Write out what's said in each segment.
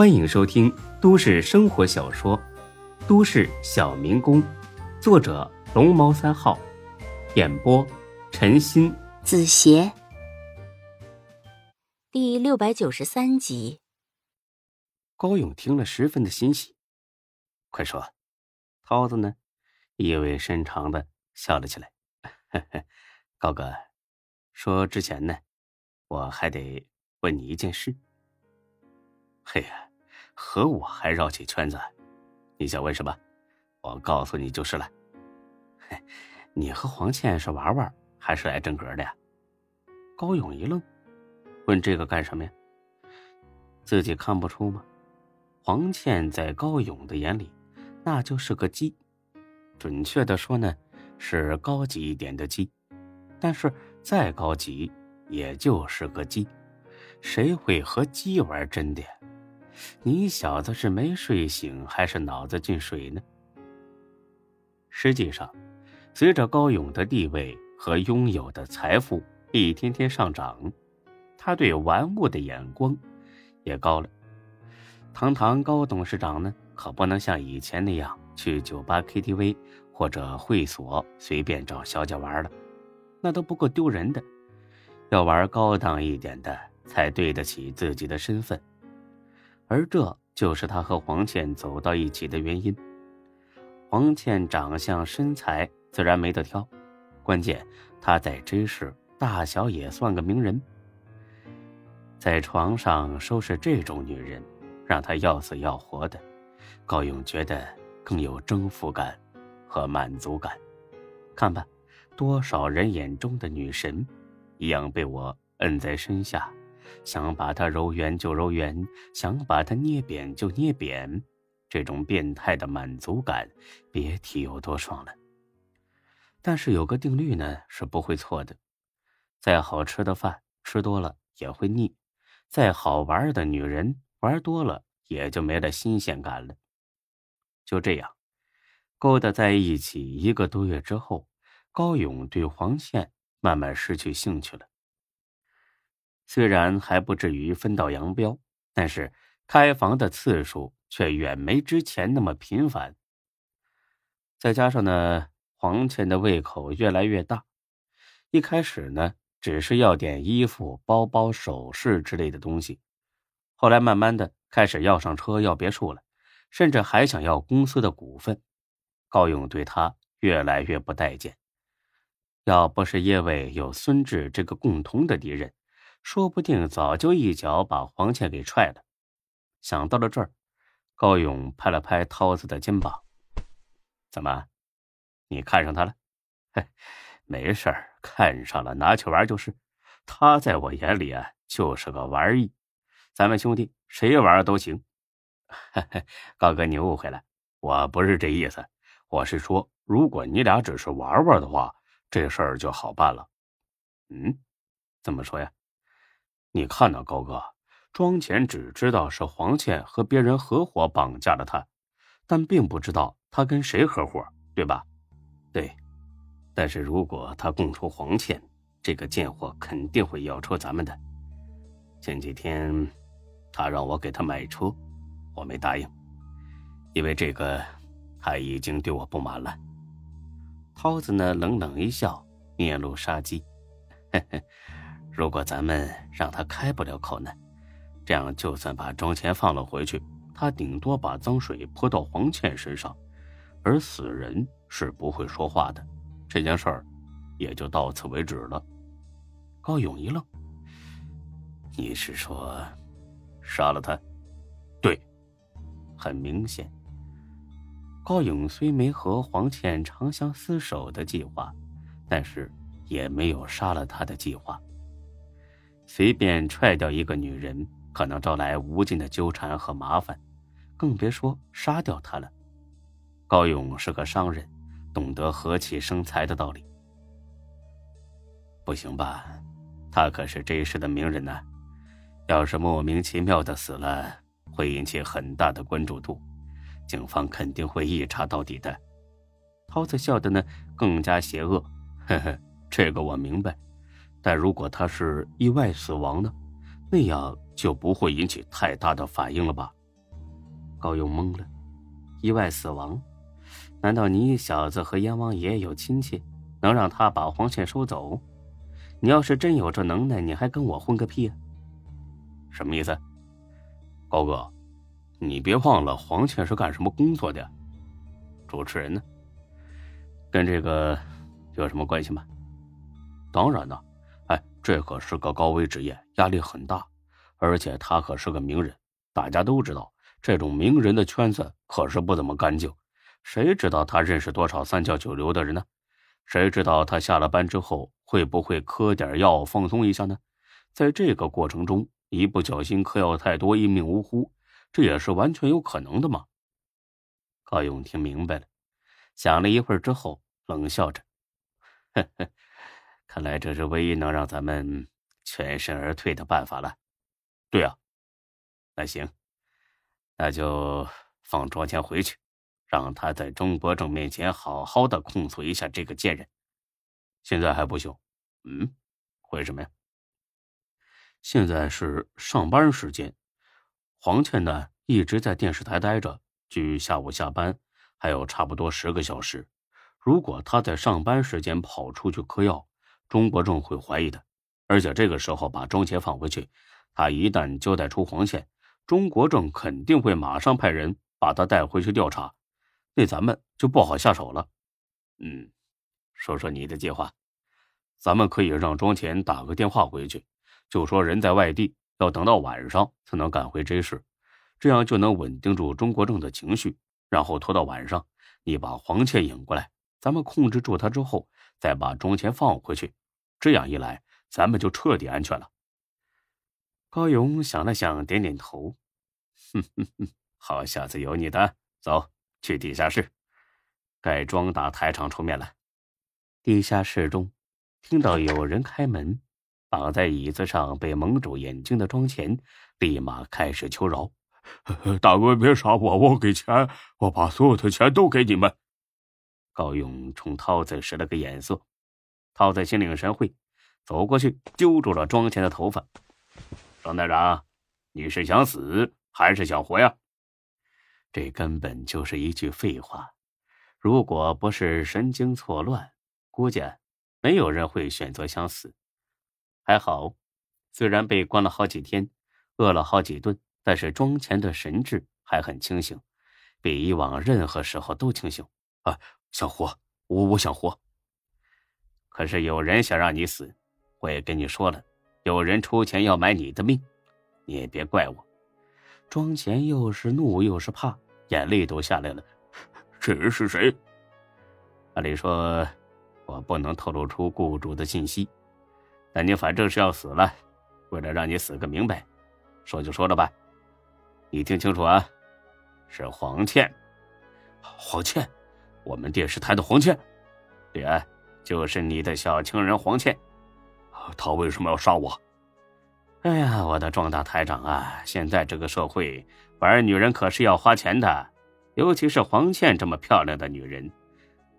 欢迎收听都市生活小说《都市小民工》，作者龙猫三号，演播陈鑫、子邪，第六百九十三集。高勇听了，十分的欣喜。快说，涛子呢？意味深长的笑了起来。高哥，说之前呢，我还得问你一件事。嘿呀，和我还绕起圈子？你想问什么？我告诉你就是了。嘿，你和黄倩是玩玩，还是来正格的呀？高勇一愣，问这个干什么呀？自己看不出吗？黄倩在高勇的眼里，那就是个鸡。准确的说呢，是高级一点的鸡。但是再高级，也就是个鸡。谁会和鸡玩真的？你小子是没睡醒，还是脑子进水呢？实际上，随着高勇的地位和拥有的财富一天天上涨，他对玩物的眼光也高了。堂堂高董事长呢，可不能像以前那样去酒吧、KTV 或者会所随便找小姐玩了，那都不够丢人的。要玩高档一点的，才对得起自己的身份。而这就是他和黄倩走到一起的原因。黄倩长相身材自然没得挑，关键她在 J 市大小也算个名人，在床上收拾这种女人。让他要死要活的，高勇觉得更有征服感和满足感。看吧，多少人眼中的女神，一样被我摁在身下，想把它揉圆就揉圆，想把它捏扁就捏扁。这种变态的满足感，别提有多爽了。但是有个定律呢，是不会错的：再好吃的饭吃多了也会腻，再好玩的女人。玩多了也就没了新鲜感了。就这样，勾搭在一起一个多月之后，高勇对黄倩慢慢失去兴趣了。虽然还不至于分道扬镳，但是开房的次数却远没之前那么频繁。再加上呢，黄倩的胃口越来越大，一开始呢，只是要点衣服、包包、首饰之类的东西。后来慢慢的开始要上车要别墅了，甚至还想要公司的股份。高勇对他越来越不待见。要不是因为有孙志这个共同的敌人，说不定早就一脚把黄倩给踹了。想到了这儿，高勇拍了拍涛子的肩膀：“怎么，你看上他了？嘿，没事儿，看上了拿去玩就是。他在我眼里啊，就是个玩意。”咱们兄弟谁玩都行，高哥你误会了，我不是这意思，我是说，如果你俩只是玩玩的话，这事儿就好办了。嗯，怎么说呀？你看呢，高哥，庄前只知道是黄倩和别人合伙绑架了他，但并不知道他跟谁合伙，对吧？对，但是如果他供出黄倩，这个贱货肯定会要出咱们的。前几天。他让我给他买车，我没答应，因为这个他已经对我不满了。涛子呢，冷冷一笑，面露杀机：“嘿 嘿如果咱们让他开不了口呢？这样就算把庄钱放了回去，他顶多把脏水泼到黄倩身上，而死人是不会说话的，这件事儿也就到此为止了。”高勇一愣：“你是说？”杀了他，对，很明显。高勇虽没和黄倩长相厮守的计划，但是也没有杀了他的计划。随便踹掉一个女人，可能招来无尽的纠缠和麻烦，更别说杀掉她了。高勇是个商人，懂得和气生财的道理。不行吧？他可是这一世的名人呢。要是莫名其妙的死了，会引起很大的关注度，警方肯定会一查到底的。涛子笑的呢更加邪恶，呵呵，这个我明白。但如果他是意外死亡呢，那样就不会引起太大的反应了吧？高勇懵了，意外死亡？难道你小子和阎王爷有亲戚，能让他把黄倩收走？你要是真有这能耐，你还跟我混个屁啊？什么意思？高哥，你别忘了黄倩是干什么工作的？主持人呢？跟这个有什么关系吗？当然了，这可是个高危职业，压力很大，而且他可是个名人，大家都知道，这种名人的圈子可是不怎么干净。谁知道他认识多少三教九流的人呢？谁知道他下了班之后会不会嗑点药放松一下呢？在这个过程中，一不小心嗑药太多，一命呜呼，这也是完全有可能的嘛。高勇听明白了，想了一会儿之后，冷笑着：“呵呵，看来这是唯一能让咱们全身而退的办法了。”“对啊，那行，那就放庄前回去。”让他在钟国正面前好好的控诉一下这个贱人。现在还不行，嗯，为什么呀？现在是上班时间，黄倩呢一直在电视台待着，距下午下班还有差不多十个小时。如果他在上班时间跑出去嗑药，钟国正会怀疑的。而且这个时候把庄前放回去，他一旦交代出黄倩，钟国正肯定会马上派人把他带回去调查。那咱们就不好下手了。嗯，说说你的计划。咱们可以让庄前打个电话回去，就说人在外地，要等到晚上才能赶回 J 市，这样就能稳定住钟国正的情绪。然后拖到晚上，你把黄倩引过来，咱们控制住他之后，再把庄前放回去。这样一来，咱们就彻底安全了。高勇想了想，点点头。哼哼哼，好小子，有你的，走。去地下室，该庄大台场出面了。地下室中，听到有人开门，绑在椅子上被蒙住眼睛的庄前，立马开始求饶：“大哥别杀我，我给钱，我把所有的钱都给你们。”高勇冲涛子使了个眼色，涛子心领神会，走过去揪住了庄前的头发：“庄队长，你是想死还是想活呀？”这根本就是一句废话。如果不是神经错乱，估计没有人会选择想死。还好，虽然被关了好几天，饿了好几顿，但是庄前的神智还很清醒，比以往任何时候都清醒。啊，想活，我我想活。可是有人想让你死，我也跟你说了，有人出钱要买你的命，你也别怪我。庄前又是怒又是怕，眼泪都下来了。这人是谁？按理说，我不能透露出雇主的信息，但你反正是要死了，为了让你死个明白，说就说了吧。你听清楚啊，是黄倩。黄倩，我们电视台的黄倩。对啊，就是你的小情人黄倩。他为什么要杀我？哎呀，我的壮大台长啊！现在这个社会玩女人可是要花钱的，尤其是黄倩这么漂亮的女人，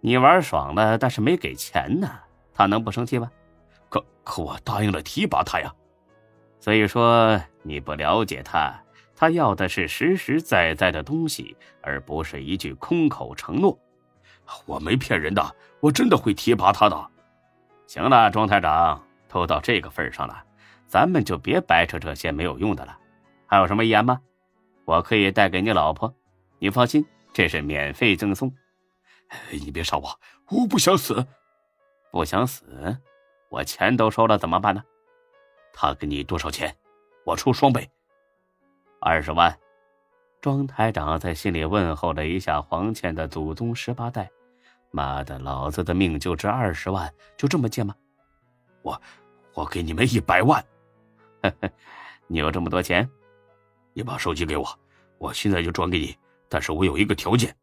你玩爽了，但是没给钱呢，她能不生气吗？可可我答应了提拔她呀。所以说你不了解她，她要的是实实在在的东西，而不是一句空口承诺。我没骗人的，我真的会提拔他的。行了，庄台长，都到这个份上了。咱们就别掰扯这些没有用的了，还有什么遗言吗？我可以带给你老婆，你放心，这是免费赠送。你别杀我，我不想死，不想死，我钱都收了，怎么办呢？他给你多少钱？我出双倍，二十万。庄台长在心里问候了一下黄倩的祖宗十八代，妈的，老子的命就值二十万，就这么贱吗？我，我给你们一百万。你有这么多钱？你把手机给我，我现在就转给你。但是我有一个条件。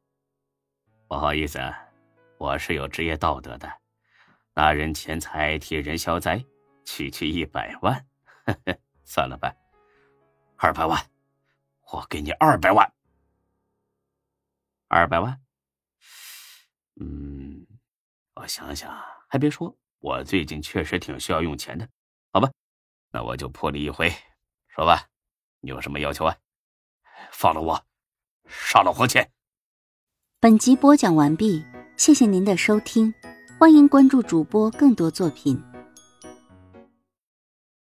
不好意思，我是有职业道德的，拿人钱财替人消灾，区区一百万，算了吧。二百万，我给你二百万。二百万？嗯，我想想，还别说，我最近确实挺需要用钱的。好吧。那我就破例一回，说吧，你有什么要求啊？放了我，杀了黄钱。本集播讲完毕，谢谢您的收听，欢迎关注主播更多作品。